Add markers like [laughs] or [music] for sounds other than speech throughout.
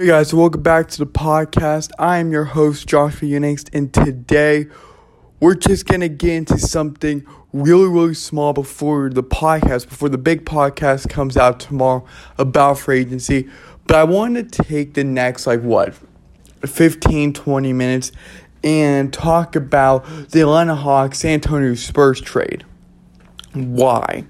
Hey guys, welcome back to the podcast. I am your host, Joshua Unangst, and today we're just gonna get into something really, really small before the podcast, before the big podcast comes out tomorrow about free agency. But I want to take the next, like, what, 15, 20 minutes and talk about the Atlanta Hawks San Antonio Spurs trade. Why?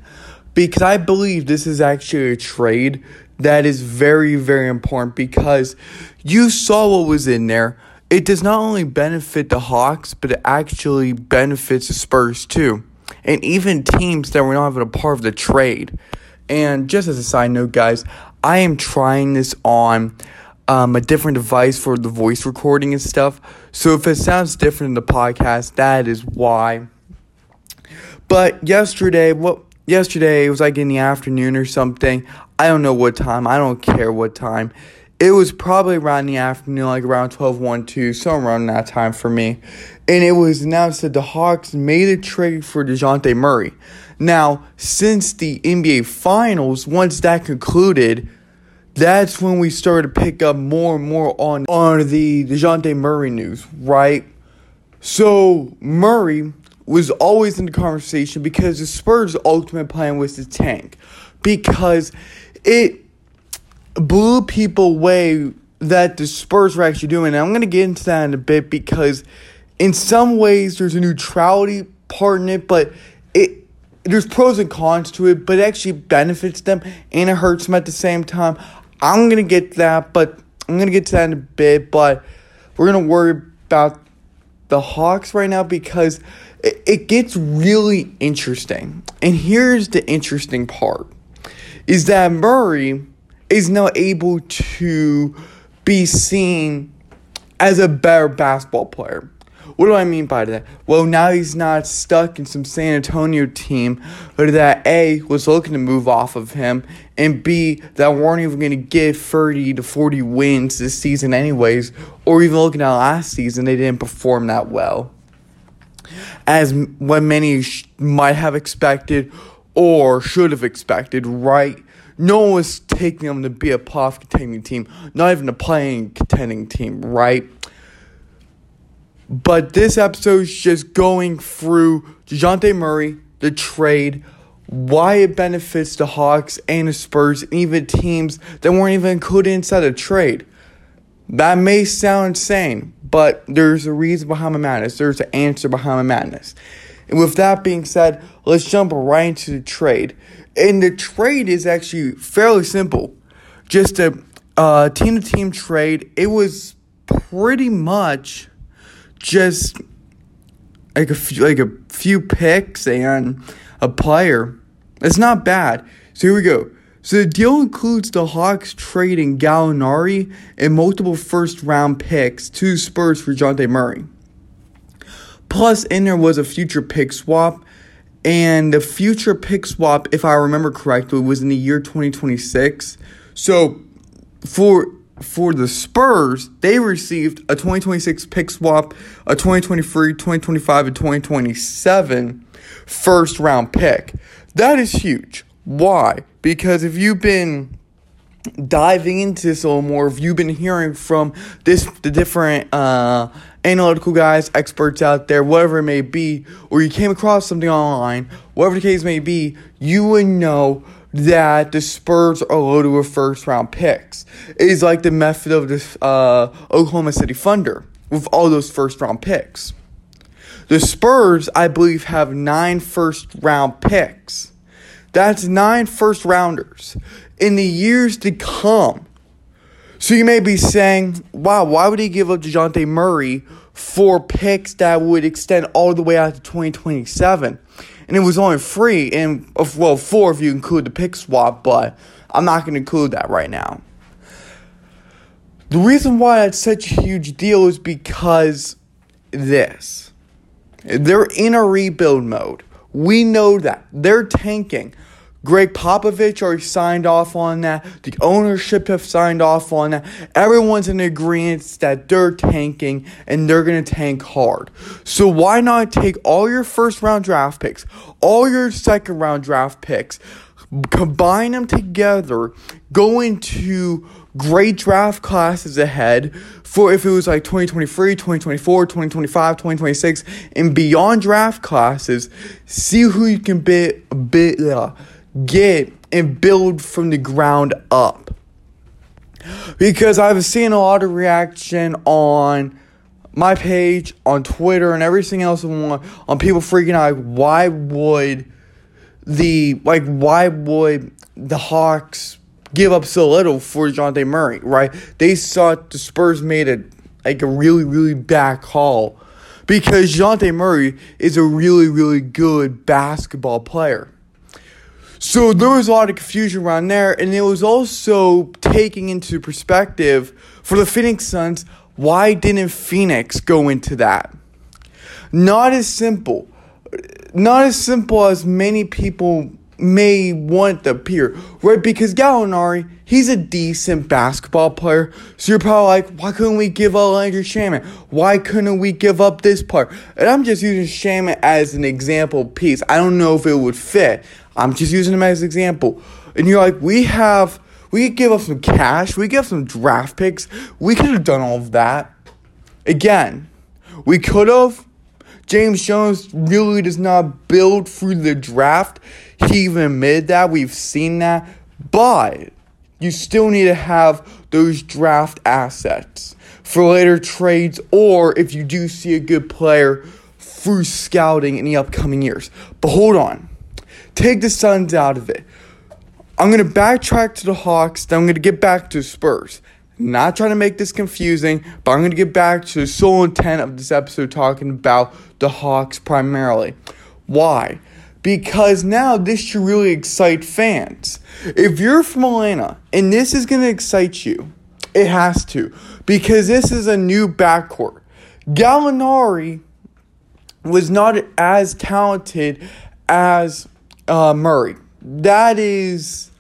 Because I believe this is actually a trade that is very, very important because you saw what was in there. It does not only benefit the Hawks, but it actually benefits the Spurs too. And even teams that were not even a part of the trade. And just as a side note, guys, I am trying this on um, a different device for the voice recording and stuff. So if it sounds different in the podcast, that is why. But yesterday, what yesterday it was like in the afternoon or something. I don't know what time. I don't care what time. It was probably around the afternoon, like around 12, 1, 2, somewhere around that time for me. And it was announced that the Hawks made a trade for Dejounte Murray. Now, since the NBA Finals, once that concluded, that's when we started to pick up more and more on, on the Dejounte Murray news, right? So, Murray was always in the conversation because the Spurs' ultimate plan was to tank. Because it blew people away that the Spurs were actually doing. And I'm going to get into that in a bit because in some ways there's a neutrality part in it, but it there's pros and cons to it, but it actually benefits them and it hurts them at the same time. I'm gonna get that, but I'm gonna get to that in a bit. But we're gonna worry about the Hawks right now because it, gets really interesting. And here's the interesting part is that Murray is now able to be seen as a better basketball player. What do I mean by that? Well, now he's not stuck in some San Antonio team that A was looking to move off of him, and B that weren't even going to get 30 to 40 wins this season, anyways, or even looking at last season, they didn't perform that well as what many sh- might have expected or should have expected, right? No one was taking them to be a playoff contending team, not even a playing contending team, right? But this episode is just going through Dejounte Murray, the trade, why it benefits the Hawks and the Spurs, and even teams that weren't even included inside the trade. That may sound insane, but there's a reason behind my madness. There's an answer behind my madness. And with that being said, let's jump right into the trade. And the trade is actually fairly simple. Just a uh, team to team trade. It was pretty much just like a few, like a few picks and a player. It's not bad. So here we go. So the deal includes the Hawks trading Gallinari and multiple first round picks to Spurs for Jonte Murray. Plus, in there was a future pick swap and the future pick swap, if I remember correctly, was in the year 2026. So for for the Spurs, they received a 2026 pick swap, a 2023, 2025, and 2027 first round pick. That is huge. Why? Because if you've been diving into this a little more, if you've been hearing from this the different uh, analytical guys, experts out there, whatever it may be, or you came across something online, whatever the case may be, you would know that the Spurs are loaded with first round picks. It is like the method of the uh, Oklahoma City Thunder with all those first round picks. The Spurs, I believe, have nine first round picks. That's nine first rounders in the years to come. So you may be saying, wow, why would he give up Dejounte Murray for picks that would extend all the way out to 2027? And it was only free, and uh, well, four if you include the pick swap, but I'm not going to include that right now. The reason why that's such a huge deal is because this. They're in a rebuild mode. We know that. They're tanking. Gregg Popovich already signed off on that. The ownership have signed off on that. Everyone's in agreement that they're tanking and they're going to tank hard. So why not take all your first round draft picks, all your second round draft picks, combine them together, go into great draft classes ahead for if it was like 2023, 2024, 2025, 2026, and beyond draft classes. See who you can bit, bit, uh, get and build from the ground up. Because I've seen a lot of reaction on my page, on Twitter, and everything else on, on people freaking out. Like, why would the like? Why would the Hawks give up so little for Dejounte Murray? Right? They saw the Spurs made a like a really really bad call because Dejounte Murray is a really really good basketball player. So there was a lot of confusion around there, and it was also taking into perspective for the Phoenix Suns why didn't Phoenix go into that? Not as simple. Not as simple as many people may want to appear, right? Because Gallinari, he's a decent basketball player. So you're probably like, why couldn't we give up Landry Shamet? Why couldn't we give up this part? And I'm just using Shamet as an example piece. I don't know if it would fit. I'm just using him as an example. And you're like, we have, we could give up some cash, we give some draft picks, we could have done all of that. Again, we could have. James Jones really does not build through the draft. He even admitted that. We've seen that. But you still need to have those draft assets for later trades or if you do see a good player through scouting in the upcoming years. But hold on. Take the Suns out of it. I'm going to backtrack to the Hawks, then I'm going to get back to Spurs. Not trying to make this confusing, but I'm going to get back to the sole intent of this episode talking about the Hawks primarily. Why? Because now this should really excite fans. If you're from Atlanta and this is going to excite you, it has to. Because this is a new backcourt. Gallinari was not as talented as uh, Murray. That is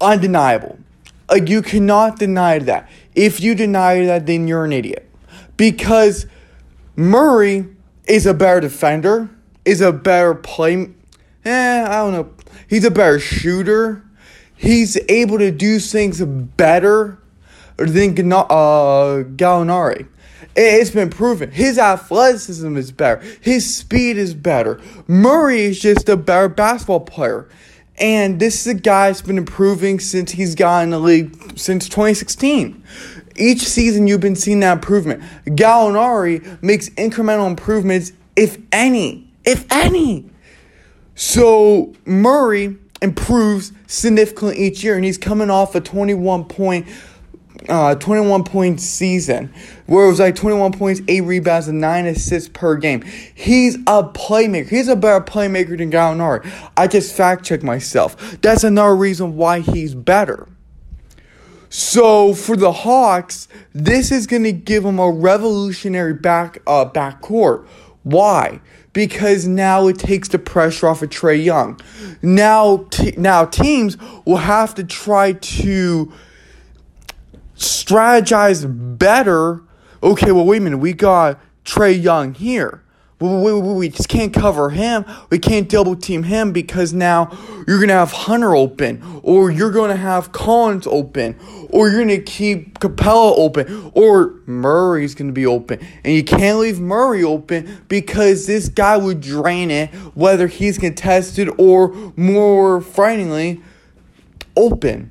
undeniable. Like, you cannot deny that. If you deny that, then you're an idiot. Because Murray is a better defender, is a better play. Eh, I don't know. He's a better shooter. He's able to do things better than uh, Gallinari. It's been proven. His athleticism is better. His speed is better. Murray is just a better basketball player. And this is a guy that's been improving since he's got in the league since 2016. Each season, you've been seeing that improvement. Gallinari makes incremental improvements, if any, if any. So Murray improves significantly each year, and he's coming off a 21 point uh, 21 point season where it was like 21 points, 8 rebounds, and 9 assists per game. He's a playmaker. He's a better playmaker than Gallinari. I just fact checked myself. That's another reason why he's better. So for the Hawks, this is going to give them a revolutionary back uh, backcourt. Why? Because now it takes the pressure off of Trae Young. Now, t- now teams will have to try to strategize better. Okay, well, wait a minute. We got Trae Young here. We, we, we just can't cover him. We can't double team him because now you're going to have Hunter open, or you're going to have Collins open, or you're going to keep Capela open, or Murray's going to be open. And you can't leave Murray open because this guy would drain it, whether he's contested or more frighteningly, open.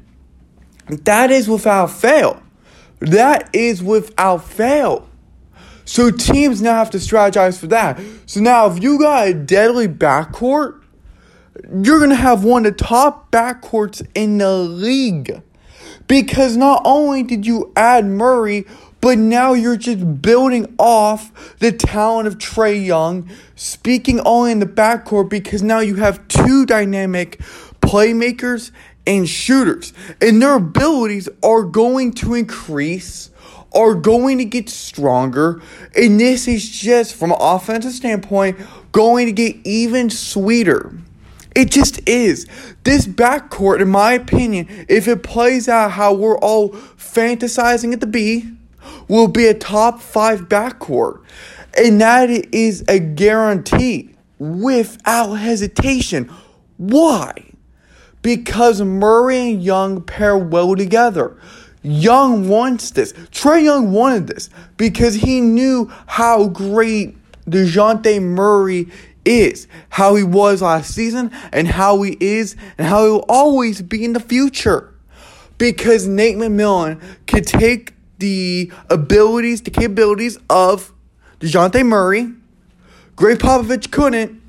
That is without fail. That is without fail. So teams now have to strategize for that. So now if you got a deadly backcourt, you're going to have one of the top backcourts in the league. Because not only did you add Murray, but now you're just building off the talent of Trae Young, speaking only in the backcourt because now you have two dynamic playmakers and shooters, and their abilities are going to increase, are going to get stronger, and this is just from an offensive standpoint going to get even sweeter. It just is. This backcourt, in my opinion, if it plays out how we're all fantasizing it to be, will be a top five backcourt. And that is a guarantee without hesitation. Why? because Murray and Young pair well together. Young wants this. Trae Young wanted this because he knew how great Dejounte Murray is, how he was last season, and how he is, and how he will always be in the future. Because Nate McMillan could take the abilities, the capabilities of Dejounte Murray. Gregg Popovich couldn't.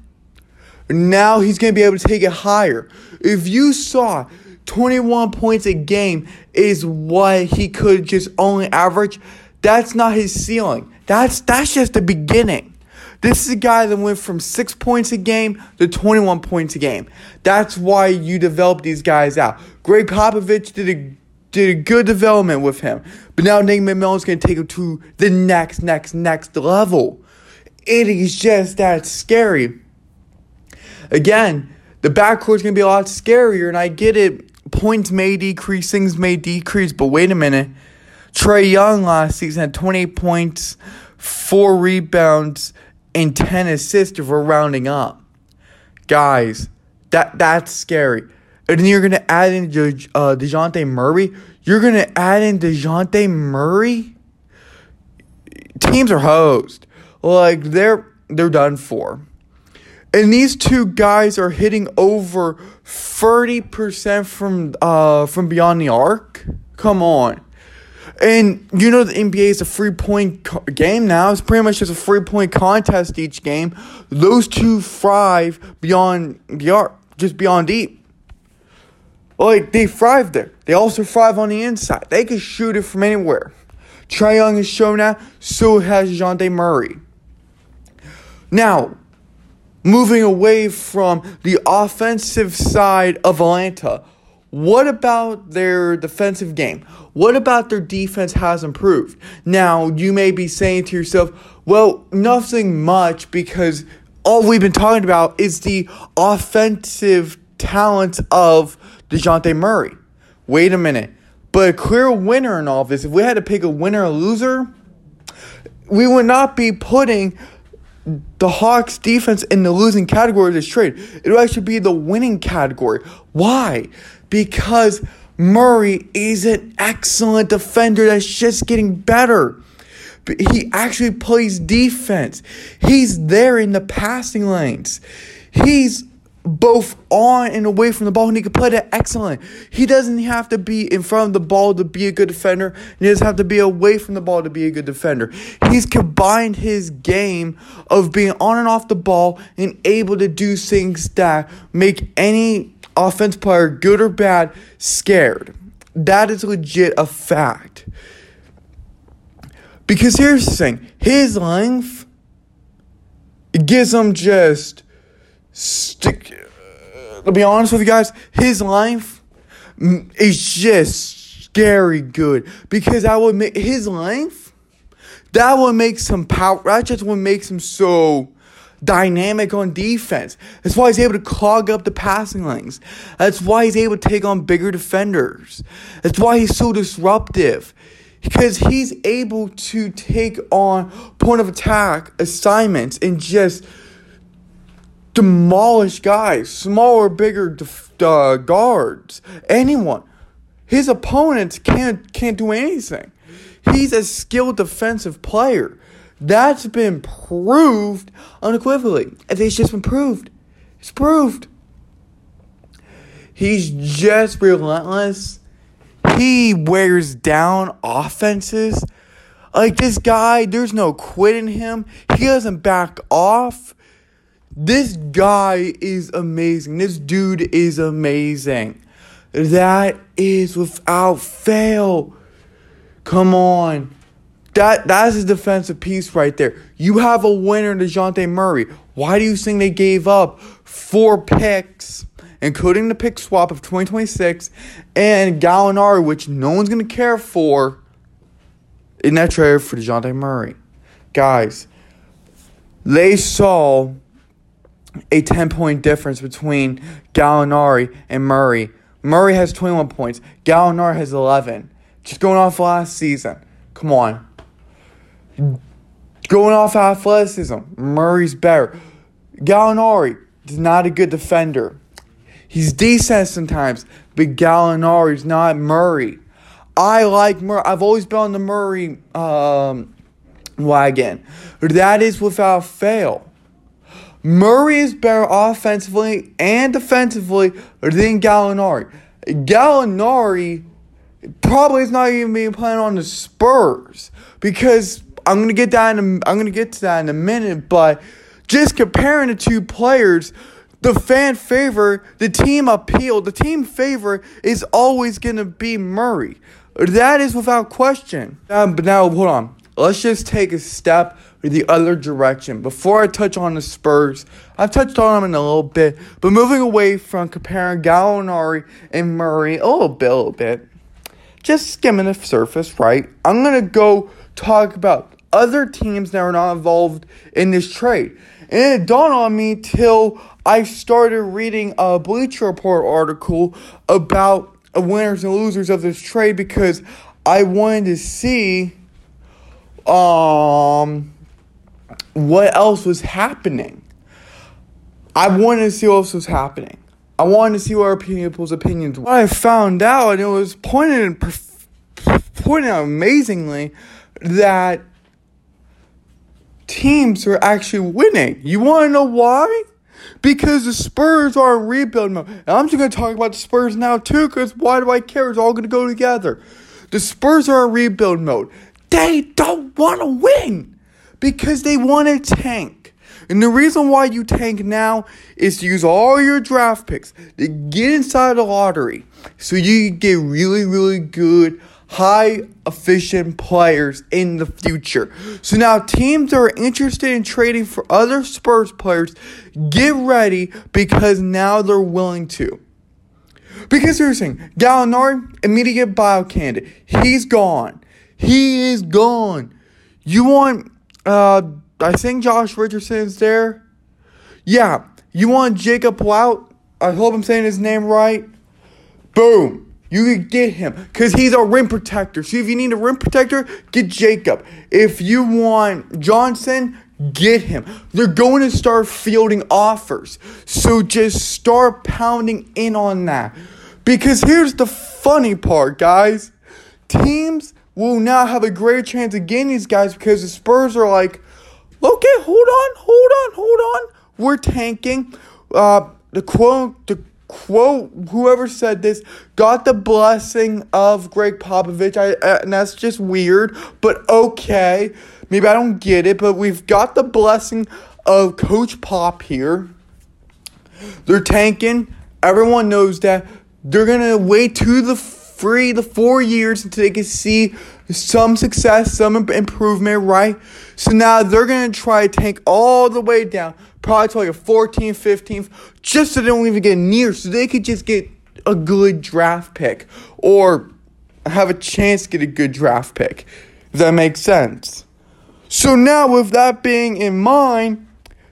Now he's going to be able to take it higher. If you saw 21 points a game is what he could just only average, that's not his ceiling. That's that's just the beginning. This is a guy that went from six points a game to 21 points a game. That's why you develop these guys out. Gregg Popovich did a did a good development with him, but now Nate McMillan's going to take him to the next, next, next level. It is just that scary. Again, the backcourt's going to be a lot scarier, and I get it. Points may decrease, things may decrease, but wait a minute. Trae Young last season had 28 points, 4 rebounds, and 10 assists if we're rounding up. Guys, that that's scary. And then you're going to add in De, uh, Dejounte Murray. You're going to add in Dejounte Murray? Teams are hosed. Like, they're they're done for. And these two guys are hitting over 30% from uh from beyond the arc. Come on. And you know the NBA is a free point co- game now. It's pretty much just a free point contest each game. Those two thrive beyond the arc, just beyond deep. Like they thrive there. They also thrive on the inside. They can shoot it from anywhere. Trae Young has shown that. So has Dejounte Murray. Now, moving away from the offensive side of Atlanta, what about their defensive game? What about their defense has improved? Now, you may be saying to yourself, well, nothing much because all we've been talking about is the offensive talent of Dejounte Murray. Wait a minute. But a clear winner in all this, if we had to pick a winner or loser, we would not be putting the Hawks defense in the losing category of this trade. It would actually be the winning category. Why? Because Murray is an excellent defender that's just getting better. He actually plays defense. He's there in the passing lanes. He's both on and away from the ball, and he can play that excellent. He doesn't have to be in front of the ball to be a good defender, he doesn't have to be away from the ball to be a good defender. He's combined his game of being on and off the ball and able to do things that make any offense player, good or bad, scared. That is legit a fact. Because here's the thing his length gives him just stick. Uh, to be honest with you guys, his life is just scary good because that would make his length. That would make some power. That just would make him so dynamic on defense. That's why he's able to clog up the passing lanes. That's why he's able to take on bigger defenders. That's why he's so disruptive. Because he's able to take on point of attack assignments and just demolish guys, smaller, bigger def- uh, guards, anyone. His opponents can't can't do anything. He's a skilled defensive player. That's been proved unequivocally. It's just been proved. It's proved. He's just relentless. He wears down offenses. Like this guy, there's no quitting him. He doesn't back off. This guy is amazing. This dude is amazing. That is without fail. Come on. That that's a defensive piece right there. You have a winner, in Dejounte Murray. Why do you think they gave up four picks, including the pick swap of 2026 and Gallinari, which no one's gonna care for in that trade for Dejounte Murray? Guys, they saw a 10 point difference between Gallinari and Murray. Murray has 21 points, Gallinari has 11. Just going off last season. Come on. Going off athleticism, Murray's better. Gallinari is not a good defender. He's decent sometimes, but Gallinari's not Murray. I like Murray. I've always been on the Murray um, wagon. That is without fail. Murray is better offensively and defensively than Gallinari. Gallinari probably is not even being playing on the Spurs because I'm gonna get that. In a, I'm gonna get to that in a minute. But just comparing the two players, the fan favor, the team appeal, the team favor is always gonna be Murray. That is without question. Um, but now hold on. Let's just take a step the other direction. Before I touch on the Spurs, I've touched on them in a little bit, but moving away from comparing Gallinari and Murray a little bit, a little bit, just skimming the surface, right? I'm gonna go talk about other teams that are not involved in this trade. And it dawned on me till I started reading a Bleacher Report article about winners and losers of this trade because I wanted to see um what else was happening. I wanted to see what else was happening. I wanted to see what our people's opinions were. I found out, and it was pointed and pointed out amazingly, that teams are actually winning. You want to know why? Because the Spurs are in rebuild mode. And I'm just going to talk about the Spurs now too, because why do I care? It's all going to go together. The Spurs are in rebuild mode. They don't want to win because they want to tank. And the reason why you tank now is to use all your draft picks to get inside the lottery so you get really, really good high efficient players in the future. So now teams that are interested in trading for other Spurs players, get ready because now they're willing to. Because here's the thing, Gallinari, immediate bio candidate. He's gone. He is gone. You want uh I think Josh Richardson's there. Yeah. You want Jacob Lout? I hope I'm saying his name right. Boom. You get him because he's a rim protector. So if you need a rim protector, get Jacob. If you want Johnson, get him. They're going to start fielding offers. So just start pounding in on that. Because here's the funny part, guys. Teams will now have a greater chance of getting these guys because the Spurs are like, okay, hold on, hold on, hold on. We're tanking. Uh, the quote, the quote whoever said this got the blessing of Gregg Popovich. I uh, and that's just weird, but okay. Maybe I don't get it, but we've got the blessing of Coach Pop here. They're tanking. Everyone knows that. They're gonna wait to the free the four years until they can see some success, some improvement, right? So now they're gonna try to tank all the way down probably to like a 14th, 15th, just so they don't even get near, so they could just get a good draft pick or have a chance to get a good draft pick. If that makes sense. So now, with that being in mind,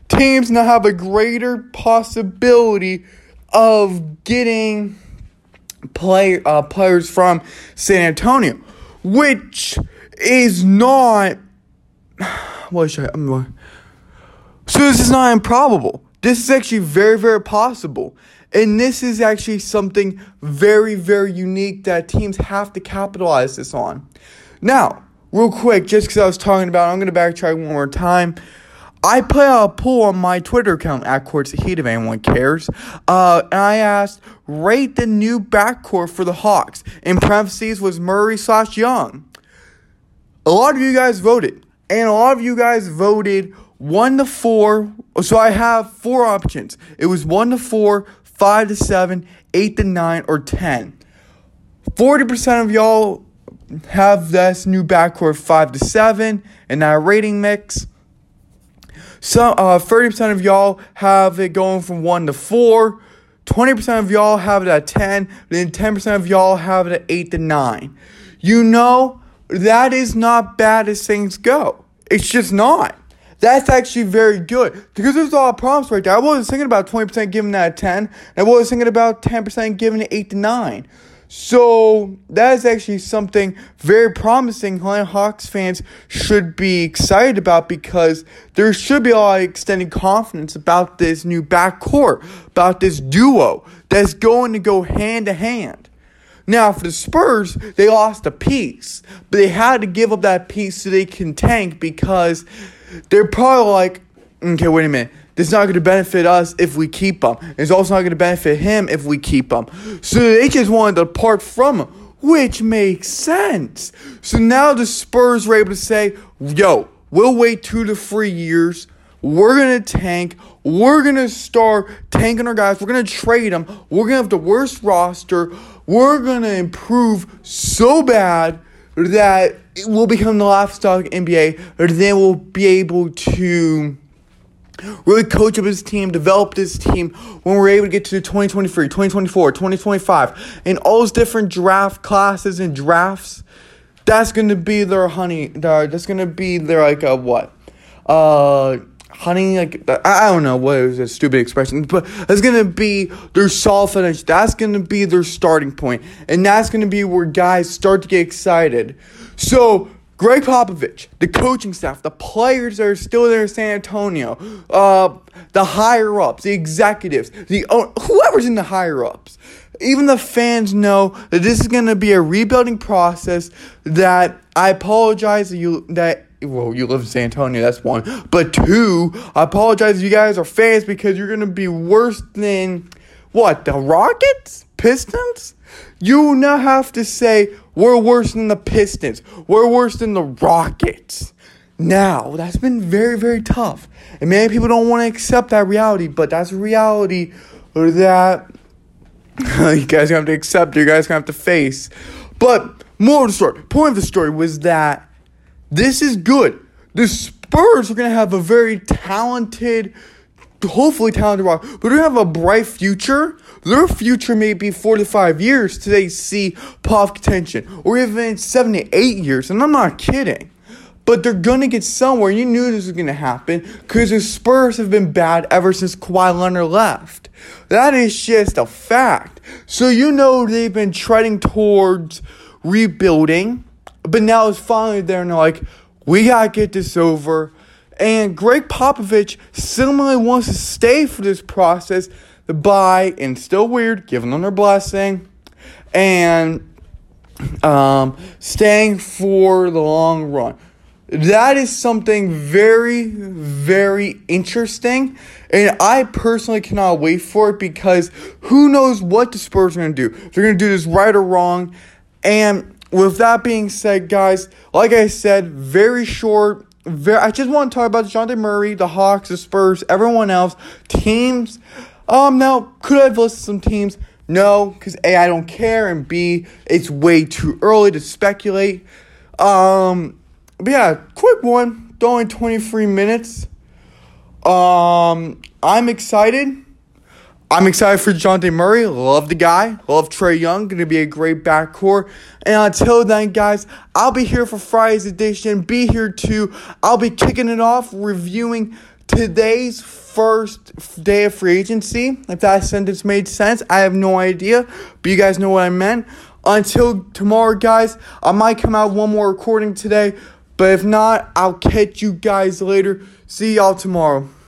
teams now have a greater possibility of getting play uh, players from San Antonio, which is not. [sighs] What should I? I'm, so this is not improbable. This is actually very, very possible. And this is actually something very, very unique that teams have to capitalize this on. Now, real quick, just because I was talking about, I'm going to backtrack one more time. I put out a poll on my Twitter account at Courts Heat if anyone cares. Uh, and I asked, rate the new backcourt for the Hawks. In parentheses was Murray slash Young. A lot of you guys voted. And a lot of you guys voted one to four. So I have four options. It was one to four, five to seven, eight to nine, or ten. Forty percent of y'all have this new backcourt five to seven and that rating mix. So uh, 30% of y'all have it going from 1 to 4. 20% of y'all have it at 10. Then 10% of y'all have it at 8 to 9. You know, that is not bad as things go. It's just not. That's actually very good because there's a lot of problems right there. I wasn't thinking about 20% giving that a 10, I was thinking about 10% giving it 8 to 9. So that is actually something very promising Atlanta Hawks fans should be excited about because there should be a lot of extended confidence about this new backcourt, about this duo that's going to go hand to hand. Now, for the Spurs, they lost a piece, but they had to give up that piece so they can tank because they're probably like, okay, wait a minute. Is not going to benefit us if we keep him. It's also not going to benefit him if we keep him. So they just wanted to part from him, which makes sense. So now the Spurs were able to say, yo, we'll wait two to three years. We're going to tank. We're going to start tanking our guys. We're going to trade them. We're going to have the worst roster. We're going to improve so bad that it will become the livestock NBA. Then we'll be able to really coach up his team, develop his team when we're able to get to 2023, 2024, 2025, and all those different draft classes and drafts. That's gonna be their honey. That's gonna be their like a what? Uh, honey. Like I, don't know what is a stupid expression, but that's gonna be their solid finish. That's gonna be their starting point, and that's gonna be where guys start to get excited. So Gregg Popovich, the coaching staff, the players that are still there in San Antonio, uh, the higher ups, the executives, the whoever's in the higher ups, even the fans know that this is going to be a rebuilding process. That I apologize that you that well you live in San Antonio, that's one, but two, I apologize you guys are fans because you're going to be worse than what the Rockets, Pistons. You now have to say we're worse than the Pistons. We're worse than the Rockets. Now, that's been very, very tough. And many people don't want to accept that reality, but that's reality that [laughs] you guys have to accept, you guys have to face. But more of the story, point of the story was that this is good. The Spurs are going to have a very talented, hopefully talented rock, but to have a bright future their future may be four to five years till they see playoff contention, or even seven to eight years. And I'm not kidding. But they're gonna get somewhere. You knew this was gonna happen because the Spurs have been bad ever since Kawhi Leonard left. That is just a fact. So you know they've been treading towards rebuilding, but now it's finally there and they're like, we gotta get this over. And Gregg Popovich similarly wants to stay for this process the buy and still weird, giving them their blessing, and um, staying for the long run. That is something very, very interesting. And I personally cannot wait for it because who knows what the Spurs are going to do. They're going to do this right or wrong. And with that being said, guys, like I said, very short. Very, I just want to talk about Dejounte Murray, the Hawks, the Spurs, everyone else, teams um, now, could I have listed some teams? No, because A, I don't care, and B, it's way too early to speculate. Um, but yeah, quick one, only 23 minutes. Um, I'm excited. I'm excited for Dejounte Murray. Love the guy. Love Trae Young. Going to be a great backcourt. And until then, guys, I'll be here for Friday's edition. Be here too. I'll be kicking it off reviewing today's first day of free agency. If that sentence made sense, I have no idea, but you guys know what I meant. Until tomorrow, guys, I might come out one more recording today, but if not, I'll catch you guys later. See y'all tomorrow.